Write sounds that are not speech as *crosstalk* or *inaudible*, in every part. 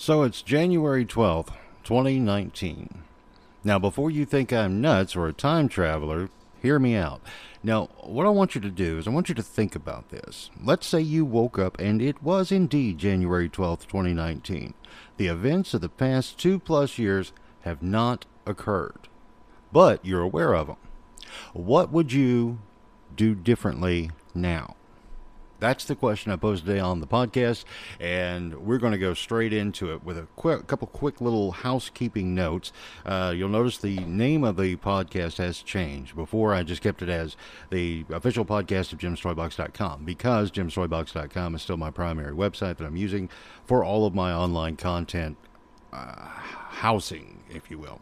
So it's January 12th, 2019. Now, before you think I'm nuts or a time traveler, hear me out. Now, what I want you to do is I want you to think about this. Let's say you woke up and it was indeed January 12th, 2019. The events of the past two plus years have not occurred, but you're aware of them. What would you do differently now? That's the question I posed today on the podcast, and we're going to go straight into it with a quick, couple quick little housekeeping notes. Uh, you'll notice the name of the podcast has changed. Before, I just kept it as the official podcast of JimsToybox.com because JimsToybox.com is still my primary website that I'm using for all of my online content uh, housing, if you will.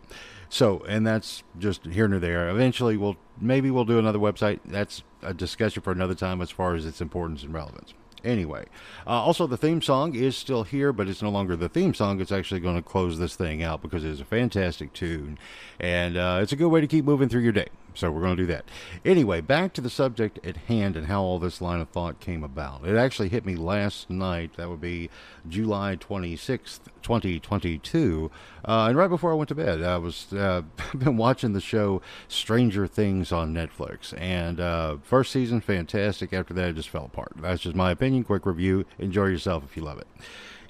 So, and that's just here and there. Eventually, we'll maybe we'll do another website. That's a discussion for another time as far as its importance and relevance. Anyway, uh, also the theme song is still here, but it's no longer the theme song. It's actually going to close this thing out because it is a fantastic tune, and uh, it's a good way to keep moving through your day. So we're going to do that. Anyway, back to the subject at hand and how all this line of thought came about. It actually hit me last night. That would be July 26th, 2022. Uh, and right before I went to bed, I was uh, *laughs* been watching the show Stranger Things on Netflix. And uh, first season, fantastic. After that, it just fell apart. That's just my opinion. Quick review. Enjoy yourself if you love it.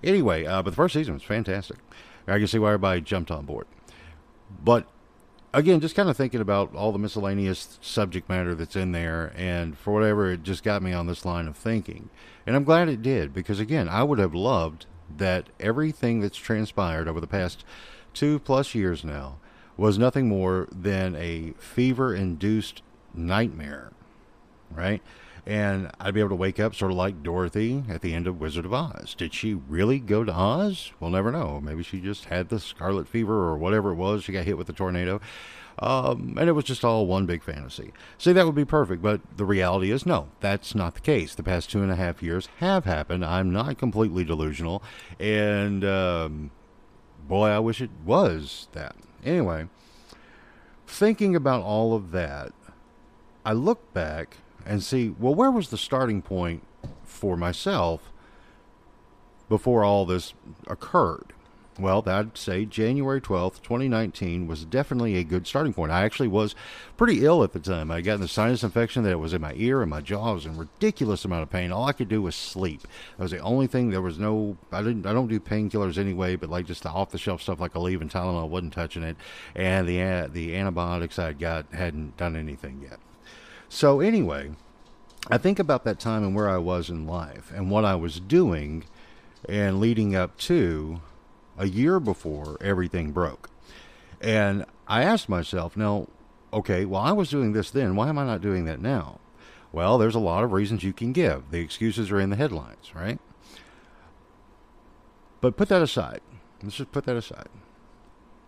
Anyway, uh, but the first season was fantastic. I can see why everybody jumped on board. But again, just kind of thinking about all the miscellaneous subject matter that's in there, and for whatever, it just got me on this line of thinking. And I'm glad it did, because again, I would have loved that everything that's transpired over the past two plus years now was nothing more than a fever induced nightmare, right? And I'd be able to wake up sort of like Dorothy at the end of Wizard of Oz. Did she really go to Oz? We'll never know. Maybe she just had the scarlet fever or whatever it was. She got hit with the tornado. Um, and it was just all one big fantasy. See, that would be perfect, but the reality is no, that's not the case. The past two and a half years have happened. I'm not completely delusional. And um, boy, I wish it was that. Anyway, thinking about all of that, I look back and see, well, where was the starting point for myself before all this occurred? Well, I'd say January 12th, 2019 was definitely a good starting point. I actually was pretty ill at the time. I got the sinus infection that was in my ear and my jaw. Was in ridiculous amount of pain. All I could do was sleep. That was the only thing. There was no, I didn't, I don't do painkillers anyway, but like just the off the shelf stuff like Aleve and Tylenol, wasn't touching it. And the, the antibiotics I got hadn't done anything yet. So, anyway, I think about that time and where I was in life and what I was doing and leading up to a year before everything broke. And I asked myself, now, okay, well, I was doing this then. Why am I not doing that now? Well, there's a lot of reasons you can give. The excuses are in the headlines, right? But put that aside. Let's just put that aside.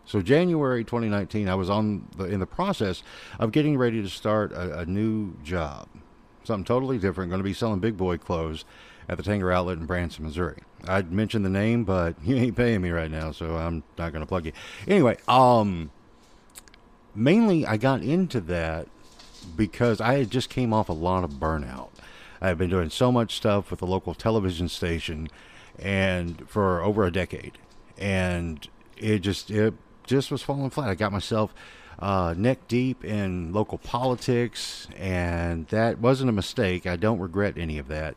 So January 2019, I was on the, in the process of getting ready to start a, a new job, something totally different. Going to be selling big boy clothes at the Tanger Outlet in Branson, Missouri. I'd mention the name, but *laughs* you ain't paying me right now, so I'm not going to plug you. Anyway, um, mainly I got into that because I had just came off a lot of burnout. I had been doing so much stuff with the local television station, and for over a decade, and it just it just was falling flat. I got myself uh, neck deep in local politics, and that wasn't a mistake. I don't regret any of that.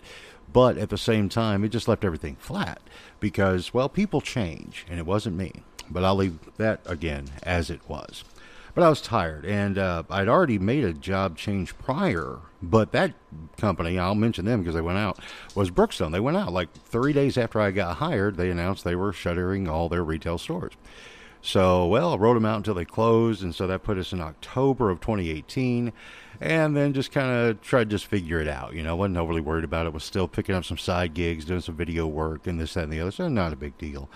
But at the same time, it just left everything flat because, well, people change, and it wasn't me. But I'll leave that again as it was. But I was tired, and uh, I'd already made a job change prior. But that company, I'll mention them because they went out, was Brookstone. They went out like three days after I got hired. They announced they were shuttering all their retail stores. So, well, I wrote them out until they closed, and so that put us in October of 2018. And then just kind of tried to just figure it out. You know, wasn't overly worried about it. Was still picking up some side gigs, doing some video work, and this, that, and the other. So, not a big deal.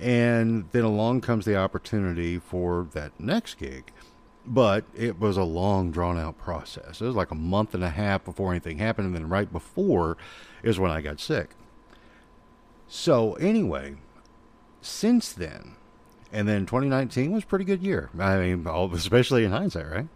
And then along comes the opportunity for that next gig. But it was a long, drawn out process. It was like a month and a half before anything happened. And then right before is when I got sick. So, anyway, since then, and then 2019 was pretty good year. I mean, especially in hindsight, right?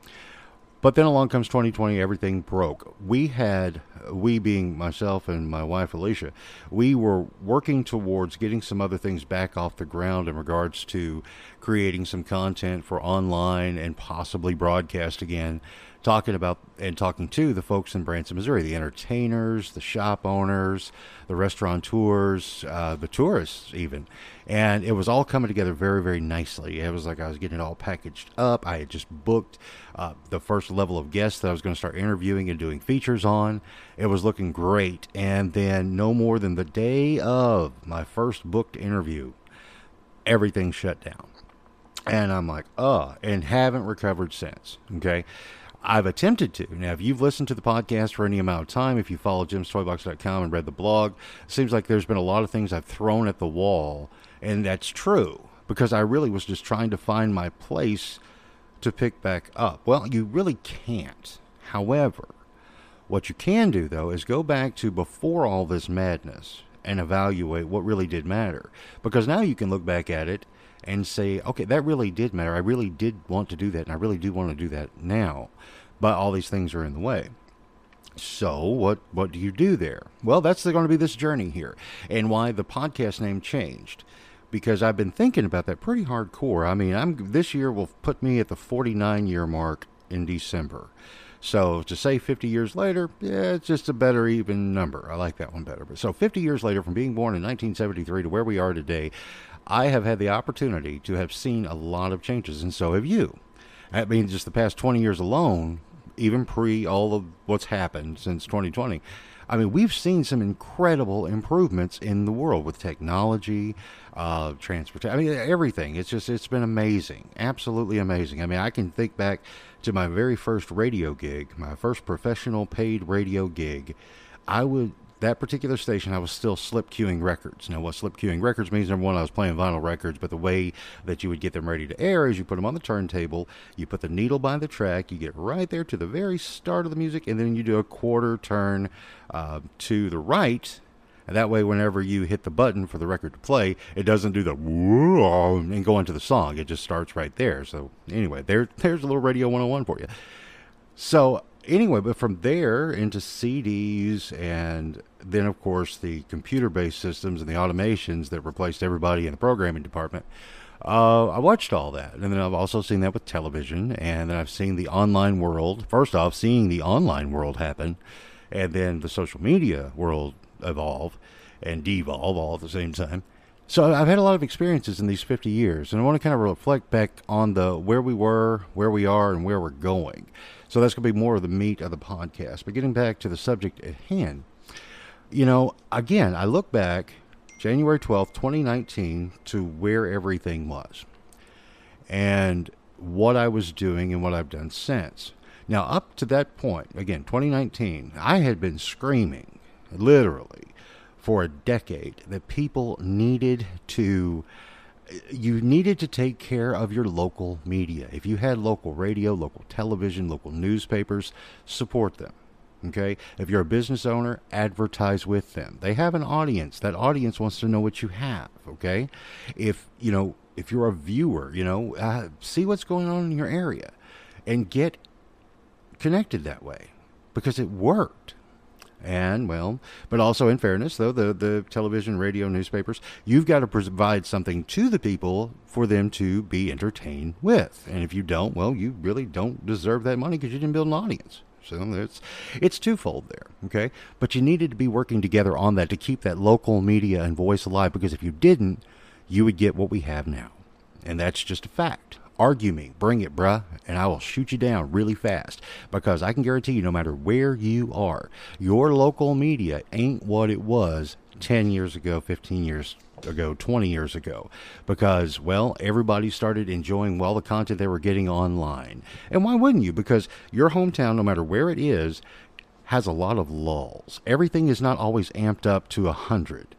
But then along comes 2020, everything broke. We had, we being myself and my wife Alicia, we were working towards getting some other things back off the ground in regards to creating some content for online and possibly broadcast again talking about and talking to the folks in Branson, Missouri, the entertainers, the shop owners, the restaurateurs, uh, the tourists, even. And it was all coming together very, very nicely. It was like I was getting it all packaged up. I had just booked uh, the first level of guests that I was going to start interviewing and doing features on. It was looking great. And then, no more than the day of my first booked interview, everything shut down. And I'm like, oh, and haven't recovered since. Okay. I've attempted to. Now, if you've listened to the podcast for any amount of time, if you follow jimstoybox.com and read the blog, it seems like there's been a lot of things I've thrown at the wall, and that's true because I really was just trying to find my place to pick back up. Well, you really can't. However, what you can do, though, is go back to before all this madness and evaluate what really did matter. Because now you can look back at it and say, okay, that really did matter. I really did want to do that, and I really do want to do that now. But all these things are in the way. So what what do you do there? Well, that's going to be this journey here, and why the podcast name changed. Because I've been thinking about that pretty hardcore. I mean, I'm this year will put me at the 49 year mark in December. So to say 50 years later, yeah, it's just a better even number. I like that one better. But so 50 years later, from being born in 1973 to where we are today, I have had the opportunity to have seen a lot of changes, and so have you. I mean, just the past 20 years alone, even pre all of what's happened since 2020. I mean, we've seen some incredible improvements in the world with technology, uh, transportation. I mean, everything. It's just, it's been amazing. Absolutely amazing. I mean, I can think back to my very first radio gig, my first professional paid radio gig. I would that particular station, I was still slip cueing records. Now, what slip cueing records means, number one, I was playing vinyl records, but the way that you would get them ready to air is you put them on the turntable, you put the needle by the track, you get right there to the very start of the music, and then you do a quarter turn uh, to the right. And that way, whenever you hit the button for the record to play, it doesn't do the and go into the song. It just starts right there. So, anyway, there, there's a little Radio 101 for you. So, anyway, but from there into CDs and then, of course, the computer based systems and the automations that replaced everybody in the programming department. Uh, I watched all that. And then I've also seen that with television. And then I've seen the online world. First off, seeing the online world happen. And then the social media world evolve and devolve all at the same time. So I've had a lot of experiences in these 50 years, and I want to kind of reflect back on the where we were, where we are, and where we're going. So that's going to be more of the meat of the podcast. But getting back to the subject at hand, you know, again, I look back January 12th, 2019, to where everything was and what I was doing and what I've done since. Now, up to that point, again, 2019, I had been screaming, literally, for a decade that people needed to you needed to take care of your local media. If you had local radio, local television, local newspapers, support them. Okay? If you're a business owner, advertise with them. They have an audience. That audience wants to know what you have, okay? If, you know, if you're a viewer, you know, uh, see what's going on in your area and get connected that way because it worked. And well, but also in fairness, though the the television, radio, newspapers, you've got to provide something to the people for them to be entertained with. And if you don't, well, you really don't deserve that money because you didn't build an audience. So it's it's twofold there, okay? But you needed to be working together on that to keep that local media and voice alive because if you didn't, you would get what we have now. And that's just a fact. Argue me, bring it, bruh, and I will shoot you down really fast. Because I can guarantee you, no matter where you are, your local media ain't what it was 10 years ago, 15 years ago, 20 years ago, because, well, everybody started enjoying well the content they were getting online. And why wouldn't you? Because your hometown, no matter where it is, has a lot of lulls. Everything is not always amped up to a 100.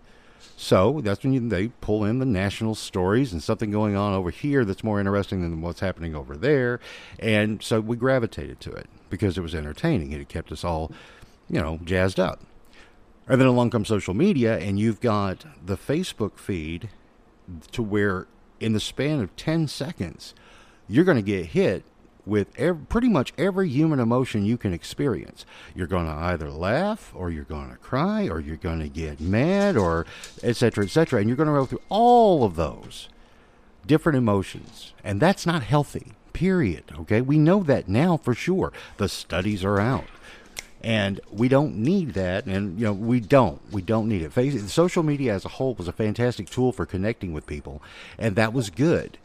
So that's when you, they pull in the national stories and something going on over here that's more interesting than what's happening over there. And so we gravitated to it because it was entertaining. It kept us all, you know, jazzed up. And then along comes social media, and you've got the Facebook feed to where in the span of 10 seconds, you're going to get hit with pretty much every human emotion you can experience. You're going to either laugh or you're going to cry or you're going to get mad or etc. etc. and you're going to go through all of those different emotions. And that's not healthy. Period. Okay? We know that now for sure. The studies are out and we don't need that and you know we don't we don't need it social media as a whole was a fantastic tool for connecting with people and that was good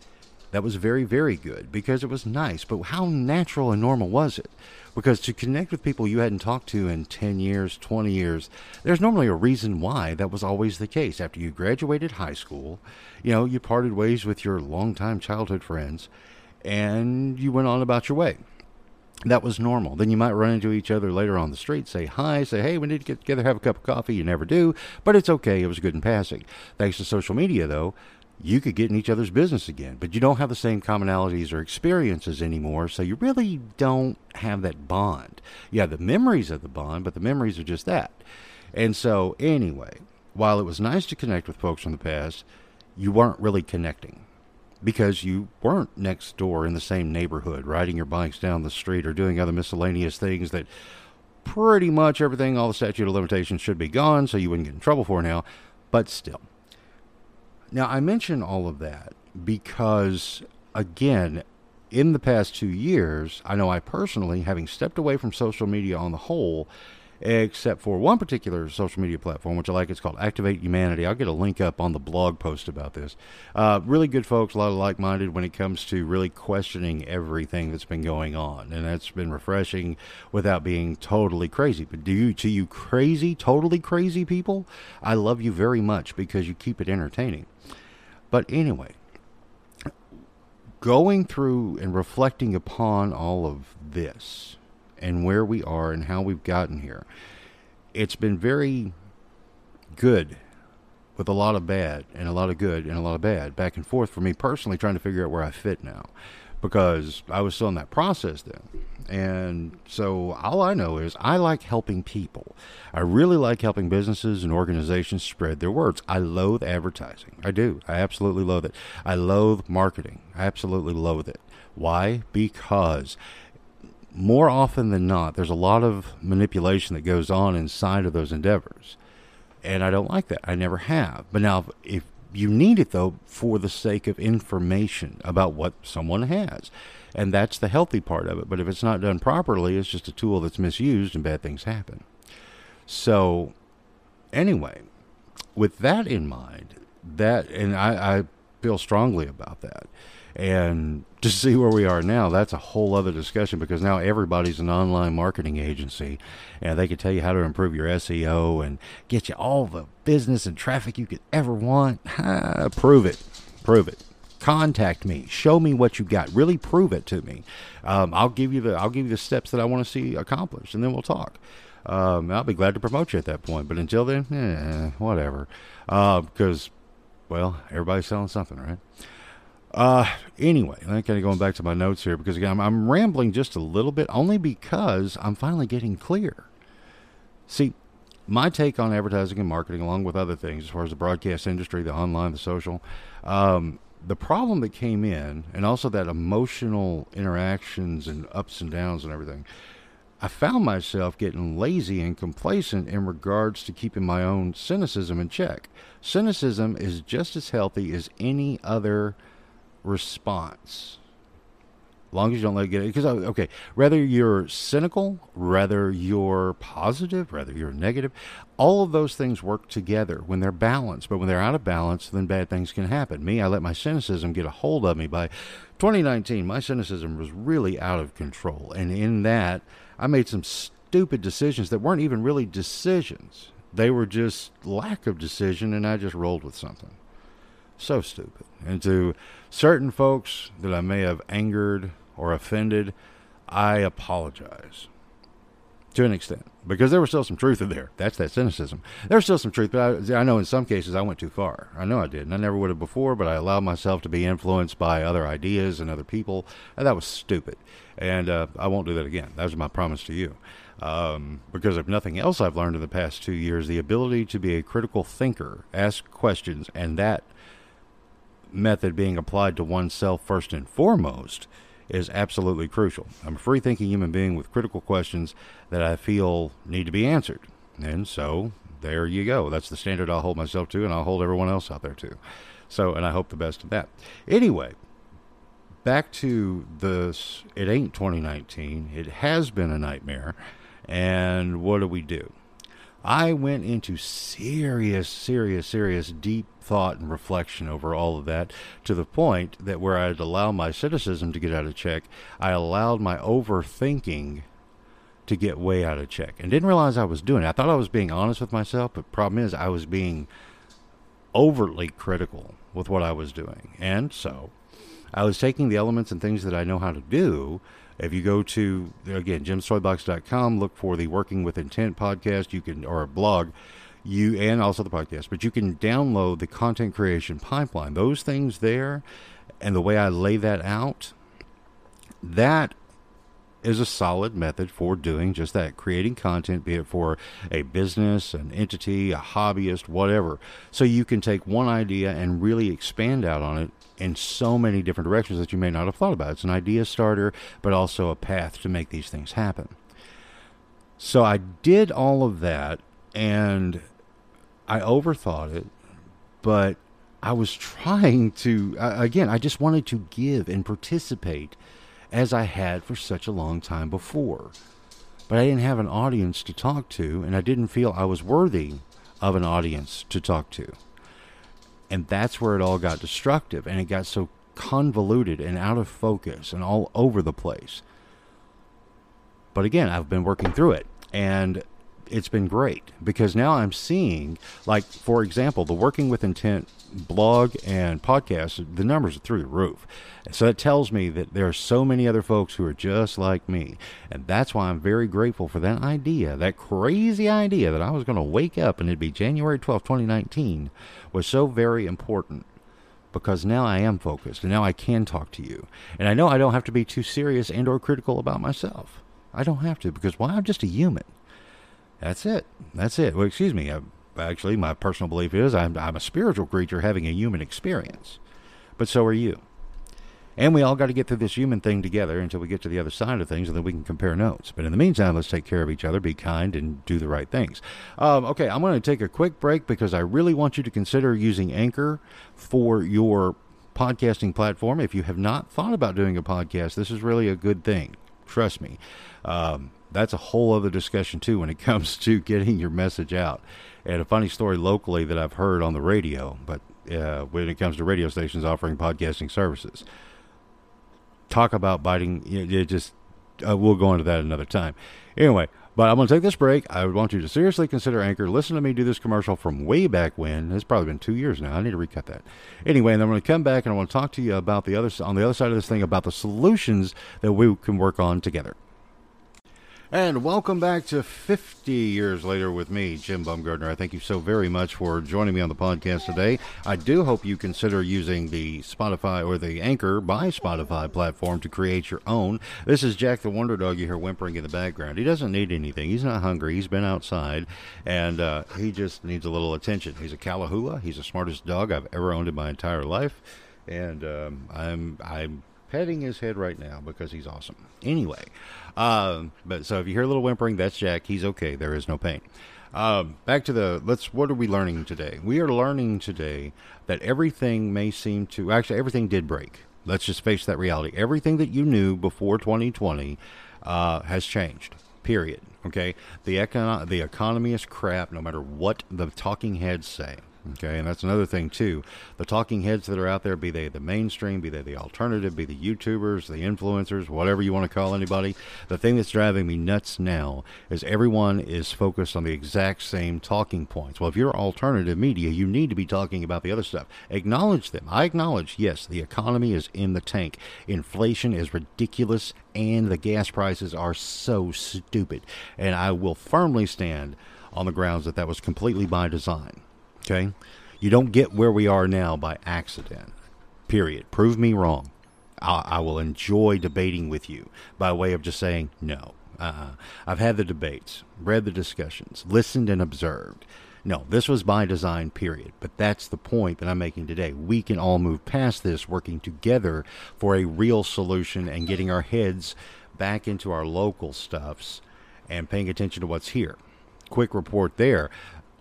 that was very very good because it was nice but how natural and normal was it because to connect with people you hadn't talked to in 10 years 20 years there's normally a reason why that was always the case after you graduated high school you know you parted ways with your longtime childhood friends and you went on about your way that was normal. Then you might run into each other later on the street, say hi, say, hey, we need to get together, have a cup of coffee. You never do, but it's okay. It was good in passing. Thanks to social media, though, you could get in each other's business again, but you don't have the same commonalities or experiences anymore, so you really don't have that bond. You have the memories of the bond, but the memories are just that. And so, anyway, while it was nice to connect with folks from the past, you weren't really connecting because you weren't next door in the same neighborhood, riding your bikes down the street or doing other miscellaneous things that pretty much everything, all the statute of limitations should be gone, so you wouldn't get in trouble for now, but still. Now, I mention all of that because, again, in the past two years, I know I personally, having stepped away from social media on the whole, except for one particular social media platform, which I like. It's called Activate Humanity. I'll get a link up on the blog post about this. Uh, really good folks, a lot of like minded when it comes to really questioning everything that's been going on. And that's been refreshing without being totally crazy. But do you, to you crazy, totally crazy people, I love you very much because you keep it entertaining. But anyway, going through and reflecting upon all of this and where we are and how we've gotten here. It's been very good with a lot of bad and a lot of good and a lot of bad back and forth for me personally trying to figure out where I fit now because I was still in that process then. And so all I know is I like helping people. I really like helping businesses and organizations spread their words. I loathe advertising. I do. I absolutely loathe it. I loathe marketing. I absolutely loathe it. Why? Because more often than not, there's a lot of manipulation that goes on inside of those endeavors. And I don't like that. I never have. But now, if you need it, though, for the sake of information about what someone has. And that's the healthy part of it. But if it's not done properly, it's just a tool that's misused and bad things happen. So, anyway, with that in mind, that, and I, I feel strongly about that. And to see where we are now, that's a whole other discussion because now everybody's an online marketing agency and they can tell you how to improve your SEO and get you all the business and traffic you could ever want. prove it. Prove it. Contact me. Show me what you got. Really prove it to me. Um, I'll give you the I'll give you the steps that I want to see accomplished, and then we'll talk. Um, I'll be glad to promote you at that point. But until then, eh, whatever. Because, uh, well, everybody's selling something, right? Uh, anyway, I'm kind of going back to my notes here because again, I'm, I'm rambling just a little bit only because I'm finally getting clear. See, my take on advertising and marketing, along with other things as far as the broadcast industry, the online, the social, um, the problem that came in, and also that emotional interactions and ups and downs and everything, I found myself getting lazy and complacent in regards to keeping my own cynicism in check. Cynicism is just as healthy as any other response. As long as you don't let it get because uh, okay, whether you're cynical, whether you're positive, whether you're negative, all of those things work together when they're balanced. But when they're out of balance, then bad things can happen. Me, I let my cynicism get a hold of me. By 2019, my cynicism was really out of control, and in that, I made some stupid decisions that weren't even really decisions. They were just lack of decision, and I just rolled with something. So stupid. And to certain folks that I may have angered or offended, I apologize to an extent because there was still some truth in there. That's that cynicism. There's still some truth, but I, I, know in some cases I went too far. I know I did, and I never would have before, but I allowed myself to be influenced by other ideas and other people, and that was stupid. And uh, I won't do that again. That was my promise to you. Um, because if nothing else I've learned in the past two years, the ability to be a critical thinker, ask questions, and that method being applied to oneself first and foremost is absolutely crucial. I'm a free thinking human being with critical questions that I feel need to be answered. And so there you go. That's the standard I'll hold myself to, and I'll hold everyone else out there to. So, and I hope the best of that. Anyway, back to this. It ain't 2019. It has been a nightmare. And what do we do? I went into serious, serious, serious, deep thought and reflection over all of that to the point that where I'd allow my cynicism to get out of check, I allowed my overthinking to get way out of check and didn't realize I was doing it. I thought I was being honest with myself, but problem is I was being overtly critical with what I was doing. And so I was taking the elements and things that I know how to do. If you go to again jimstoybox.com, look for the Working with Intent podcast, you can or a blog, you and also the podcast, but you can download the content creation pipeline. Those things there and the way I lay that out, that is a solid method for doing just that creating content, be it for a business, an entity, a hobbyist, whatever. So you can take one idea and really expand out on it in so many different directions that you may not have thought about. It's an idea starter, but also a path to make these things happen. So I did all of that and I overthought it, but I was *laughs* trying to, again, I just wanted to give and participate as I had for such a long time before. But I didn't have an audience to talk to, and I didn't feel I was worthy of an audience to talk to. And that's where it all got destructive, and it got so convoluted and out of focus and all over the place. But again, I've been working through it, and it's been great because now I'm seeing, like, for example, the Working with Intent blog and podcast, the numbers are through the roof. So it tells me that there are so many other folks who are just like me. And that's why I'm very grateful for that idea, that crazy idea that I was going to wake up and it'd be January 12, 2019, was so very important because now I am focused and now I can talk to you. And I know I don't have to be too serious and or critical about myself. I don't have to because why? I'm just a human. That's it. That's it. Well, excuse me. I, actually, my personal belief is I'm, I'm a spiritual creature having a human experience. But so are you. And we all got to get through this human thing together until we get to the other side of things, and then we can compare notes. But in the meantime, let's take care of each other, be kind, and do the right things. Um, okay, I'm going to take a quick break because I really want you to consider using Anchor for your podcasting platform. If you have not thought about doing a podcast, this is really a good thing. Trust me. Um, that's a whole other discussion too when it *laughs* comes to getting your message out. And a funny story locally that I've heard on the radio, but uh, when it comes to radio stations offering podcasting services, talk about biting. You, just uh, we'll go into that another time. Anyway, but I'm going to take this break. I would want you to seriously consider Anchor. Listen to me do this commercial from way back when. It's probably been two years now. I need to recut that. Anyway, and I'm going to come back and I want to talk to you about the other on the other side of this thing about the solutions that we can work on together. And welcome back to 50 years later with me, Jim Bumgardner. I thank you so very much for joining me on the podcast today. I do hope you consider using the Spotify or the Anchor by Spotify platform to create your own. This is Jack the Wonder Dog you hear whimpering in the background. He doesn't need anything. He's not hungry. He's been outside and uh, he just needs a little attention. He's a Catahoula. He's the smartest dog I've ever owned in my entire life. And um, I'm, I'm petting his head right now because he's awesome. Anyway, um, but so if you hear a little whimpering, that's Jack. He's okay. There is no pain. Um, back to the let's. What are we learning today? We are learning today that everything may seem to actually everything did break. Let's just face that reality. Everything that you knew before 2020 uh, has changed. Period. Okay. The econ- the economy is crap. No matter what the talking heads say. Okay, and that's another thing too. The talking heads that are out there, be they the mainstream, be they the alternative, be the YouTubers, the influencers, whatever you want to call anybody. The thing that's driving me nuts now is everyone is focused on the exact same talking points. Well, if you're alternative media, you need to be talking about the other stuff. Acknowledge them. I acknowledge, yes, the economy is in the tank. Inflation is ridiculous, and the gas prices are so stupid. And I will firmly stand on the grounds that that was completely by design. Okay? You don't get where we are now by accident. Period. Prove me wrong. I, I will enjoy debating with you by way of just saying no. Uh-uh. I've had the debates, read the discussions, listened and observed. No, this was by design, period. But that's the point that I'm making today. We can all move past this, working together for a real solution and getting our heads back into our local stuffs and paying attention to what's here. Quick report there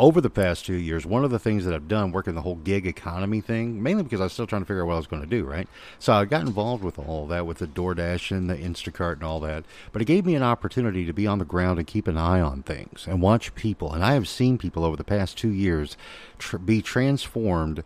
over the past two years, one of the things that I've done working the whole gig economy thing, mainly because I was still trying to figure out what I was going to do, right? So I got involved with all that, with the DoorDash and the Instacart and all that. But it gave me an opportunity to be on the ground and keep an eye on things and watch people. And I have seen people over the past two years tr- be transformed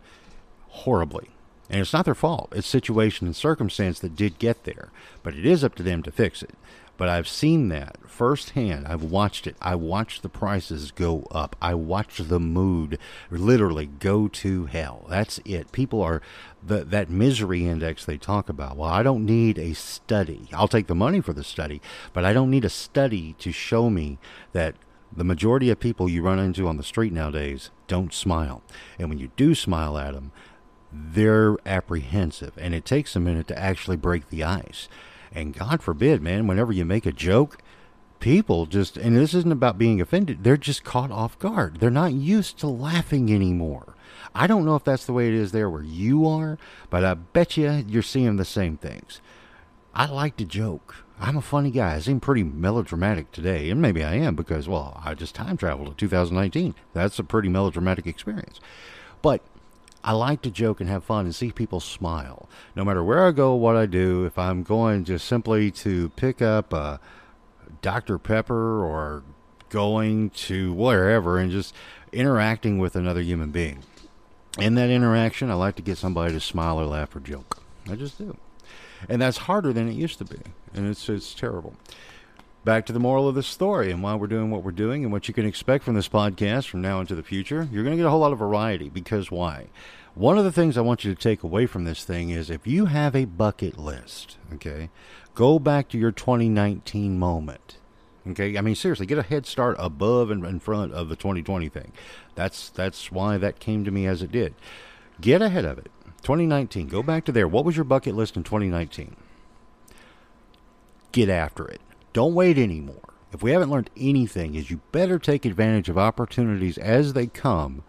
horribly. And it's not their fault. It's situation and circumstance that did get there. But it is up to them to fix it. But I've seen that firsthand. I've watched it. I watched the prices go up. I watched the mood literally go to hell. That's it. People are the, that misery index they talk about. Well, I don't need a study. I'll take the money for the study, but I don't need a study to show me that the majority of people you run into on the street nowadays don't smile. And when you do smile at them, they're apprehensive. And it takes a minute to actually break the ice. And God forbid, man, whenever you make a joke, people just, and this isn't about being offended, they're just caught off guard. They're not used to laughing anymore. I don't know if that's the way it is there where you are, but I bet you you're seeing the same things. I like to joke. I'm a funny guy. I seem pretty melodramatic today, and maybe I am because, well, I just time traveled to 2019. That's a pretty melodramatic experience. But I like to joke and have fun and see people smile. No matter where I go, what I do, if I'm going just simply to pick up uh, a Dr. Pepper or going to wherever and just interacting with another human being. In that interaction, I like to get somebody to smile or laugh or joke. I just do. And that's harder than it used to be. And it's, it's terrible back to the moral of the story and why we're doing what we're doing and what you can expect from this podcast from now into the future. You're going to get a whole lot of variety because why? One of the things I want you to take away from this thing is if you have a bucket list, okay, go back to your 2019 moment. Okay, I mean seriously, get a head start above and in front of the 2020 thing. That's that's why that came to me as it did. Get ahead of it. 2019, go back to there. What was your bucket list in 2019? Get after it don't wait anymore. If we haven't learned anything, is you better take advantage of opportunities as they come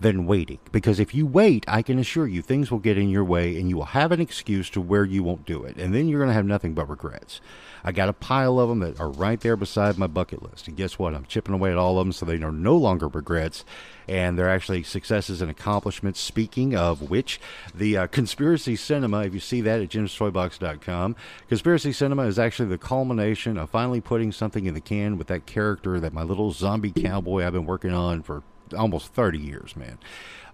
than waiting. Because if you wait, I can assure you things will get in your way and you will have an excuse to where you won't do it. And then you're going to have nothing but regrets. I got a pile of them that are right there beside my bucket list. And guess what? I'm chipping away at all of them so they are no longer regrets and they're actually successes and accomplishments. Speaking of which, the uh, Conspiracy Cinema, if you see that at jimstoybox.com, Conspiracy Cinema is actually the culmination of finally putting something in the can with that character that my little zombie cowboy I've been working on for almost 30 years, man.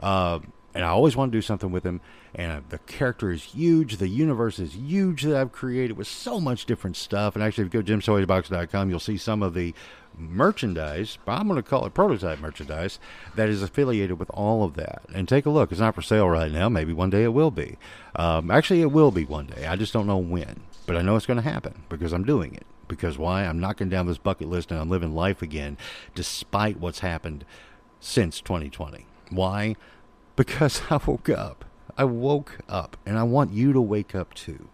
Uh, and I always want to do something with him. And the character is huge. The universe is huge that I've created with so much different stuff. And actually, if you go to jimstoybox.com, you'll see some of the merchandise, I'm going to call it prototype merchandise, that is affiliated with all of that. And take a look. It's not for sale right now. Maybe one day it will be. Um, actually, it will be one day. I just don't know when. But I know it's going to happen because I'm doing it. Because why? I'm knocking down this bucket list and I'm living life again despite what's happened since 2020. Why? Because *laughs* I woke up. I woke up and I want you to wake up too.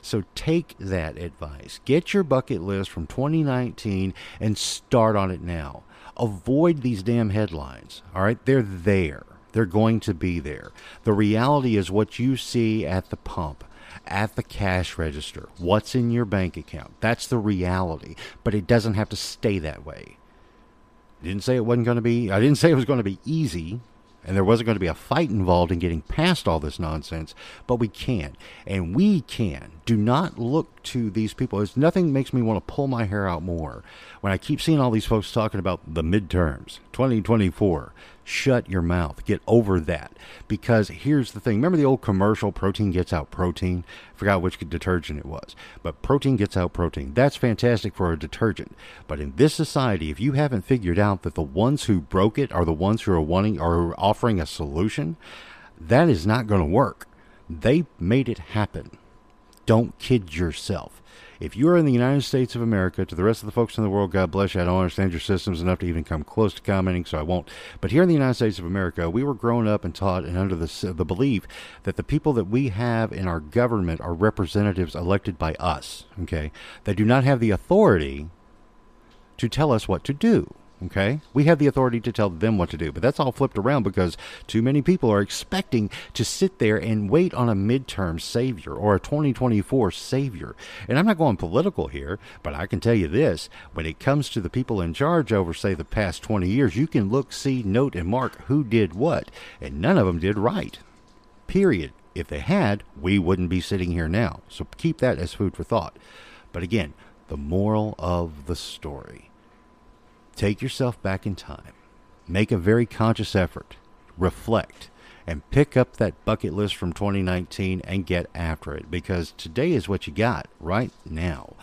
So take that advice. Get your bucket list from 2019 and start on it now. Avoid these damn headlines. All right? They're there. They're going to be there. The reality is what you see at the pump at the cash register, what's in your bank account. That's the reality, but it doesn't have to stay that way. Didn't say it wasn't going to be, I didn't say it was going to be easy and there wasn't going to be a fight involved in getting past all this nonsense, but we can. And we can. Do not look to these people. It's nothing makes me want to pull my hair out more when I keep seeing all these folks talking about the midterms, 2024. Shut your mouth. Get over that. Because here's the thing. Remember the old commercial, protein gets out protein? I forgot which detergent it was. But protein gets out protein. That's fantastic for a detergent. But in this society, if you haven't figured out that the ones who broke it are the ones who are wanting or offering a solution, that is not going to work. They made it happen. Don't kid yourself. If you are in the United States of America, to the rest of the folks in the world, God bless you. I don't understand your systems enough to even come close to commenting, so I won't. But here in the United States of America, we were grown up and taught and under the, the belief that the people that we have in our government are representatives elected by us, okay? They do not have the authority to tell us what to do. Okay? We have the authority to tell them what to do, but that's all flipped around because too many people are expecting to sit there and wait on a midterm savior or a 2024 savior. And I'm not going political here, but I can tell you this when it comes to the people in charge over, say, the past 20 years, you can look, see, note, and mark who did what, and none of them did right. Period. If they had, we wouldn't be sitting here now. So keep that as food for thought. But again, the moral of the story take yourself back in time, make a very conscious effort, reflect, and pick up that bucket list from 2019 and get after it because today is what you got right now.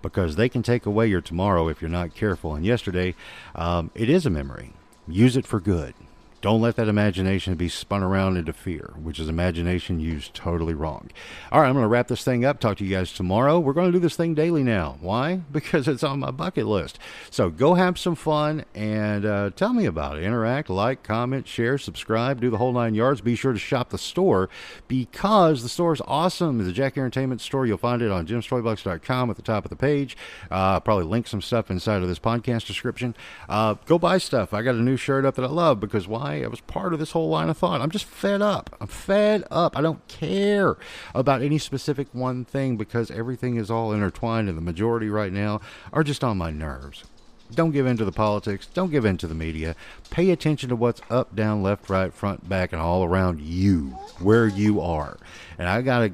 Because they can take away your tomorrow if you're not careful. And yesterday, um, it is a memory. Use it for good. Don't let that imagination be spun around into fear, which is imagination used totally wrong. All right, I'm going to wrap this thing up. Talk to you guys tomorrow. We're going to do this thing daily now. Why? *laughs* Because it's on my bucket list. So go have some fun and uh, tell me about it. Interact, like, comment, share, subscribe, do the whole nine yards. Be sure to shop the store because the store is awesome. The Jack Entertainment store. You'll find it on jimstoybox.com at the top of the page. Uh, probably link some stuff inside of this podcast description. Uh, go buy stuff. I got a new shirt up that I love because why? Why I was part of this whole line of thought. I'm just fed up. I'm fed up. I don't care about any specific one thing because everything is all intertwined, and the majority right now are just on my nerves. Don't give in to the politics. Don't give in to the media. Pay attention to what's up, down, left, right, front, back, and all around you, where you are. And I got to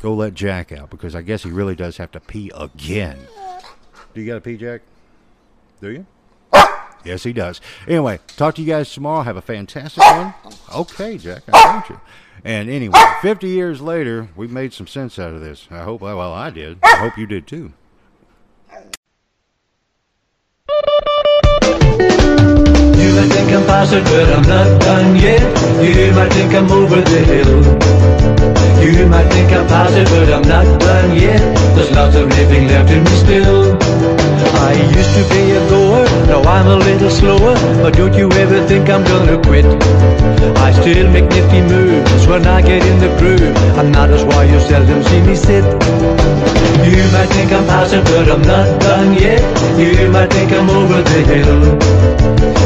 go let Jack out because I guess he really does have to pee again. Do you got to pee, Jack? Do you? Yes, he does. Anyway, talk to you guys tomorrow. Have a fantastic one. Okay, Jack, I got you. And anyway, 50 years later, we've made some sense out of this. I hope, well, I did. I hope you did too. You might think I'm past it, but I'm not done yet. You might think I'm over the hill. You might think I'm past it, but I'm not done yet. There's lots of living left in me still. I used to be a goer, now I'm a little slower. But don't you ever think I'm gonna quit. I still make nifty moves when I get in the groove. And that is why you seldom see me sit. You might think I'm past it, but I'm not done yet. You might think I'm over the hill.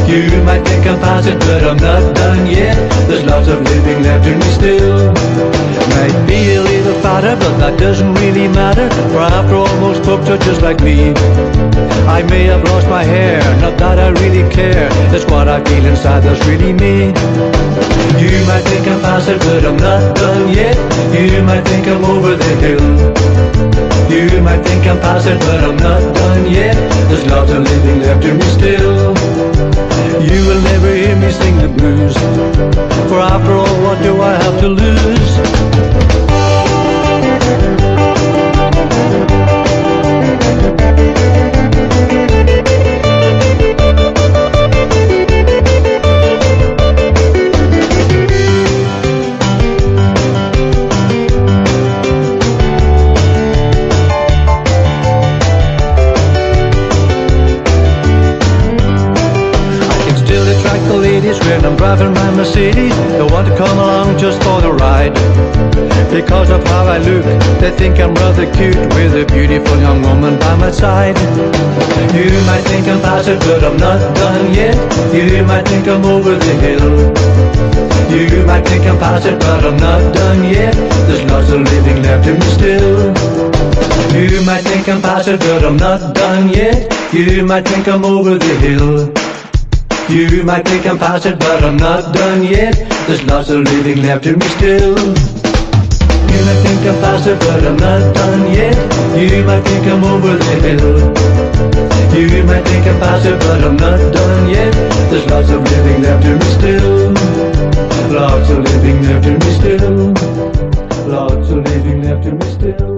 You might think I'm past it, but I'm not done yet. There's lots of living left in me still. Might be a little fatter, but that doesn't really matter. For after all, most folks are just like me. I may have lost my hair, not that I really care. That's what I feel inside, that's really me. You might think I'm past it, but I'm not done yet. You might think I'm over the hill. You might think I'm past it, but I'm not done yet. There's lots of living left in me still. You will never hear me sing the blues. For after all, what do I have to lose? Come along just for the ride. Because of how I look, they think I'm rather cute with a beautiful young woman by my side. You might think I'm past it, but I'm not done yet. You might think I'm over the hill. You might think I'm past it, but I'm not done yet. There's lots of living left in me still. You might think I'm past it, but I'm not done yet. You might think I'm over the hill. You might think I'm past it, but I'm not done yet. There's lots of living left in me still. You might think I'm past it, but I'm not done yet. You might think I'm over the hill. You might think I'm passionate, but I'm not done yet. There's lots of living left in me still. Lots of living left in me still. Lots of living left in me still.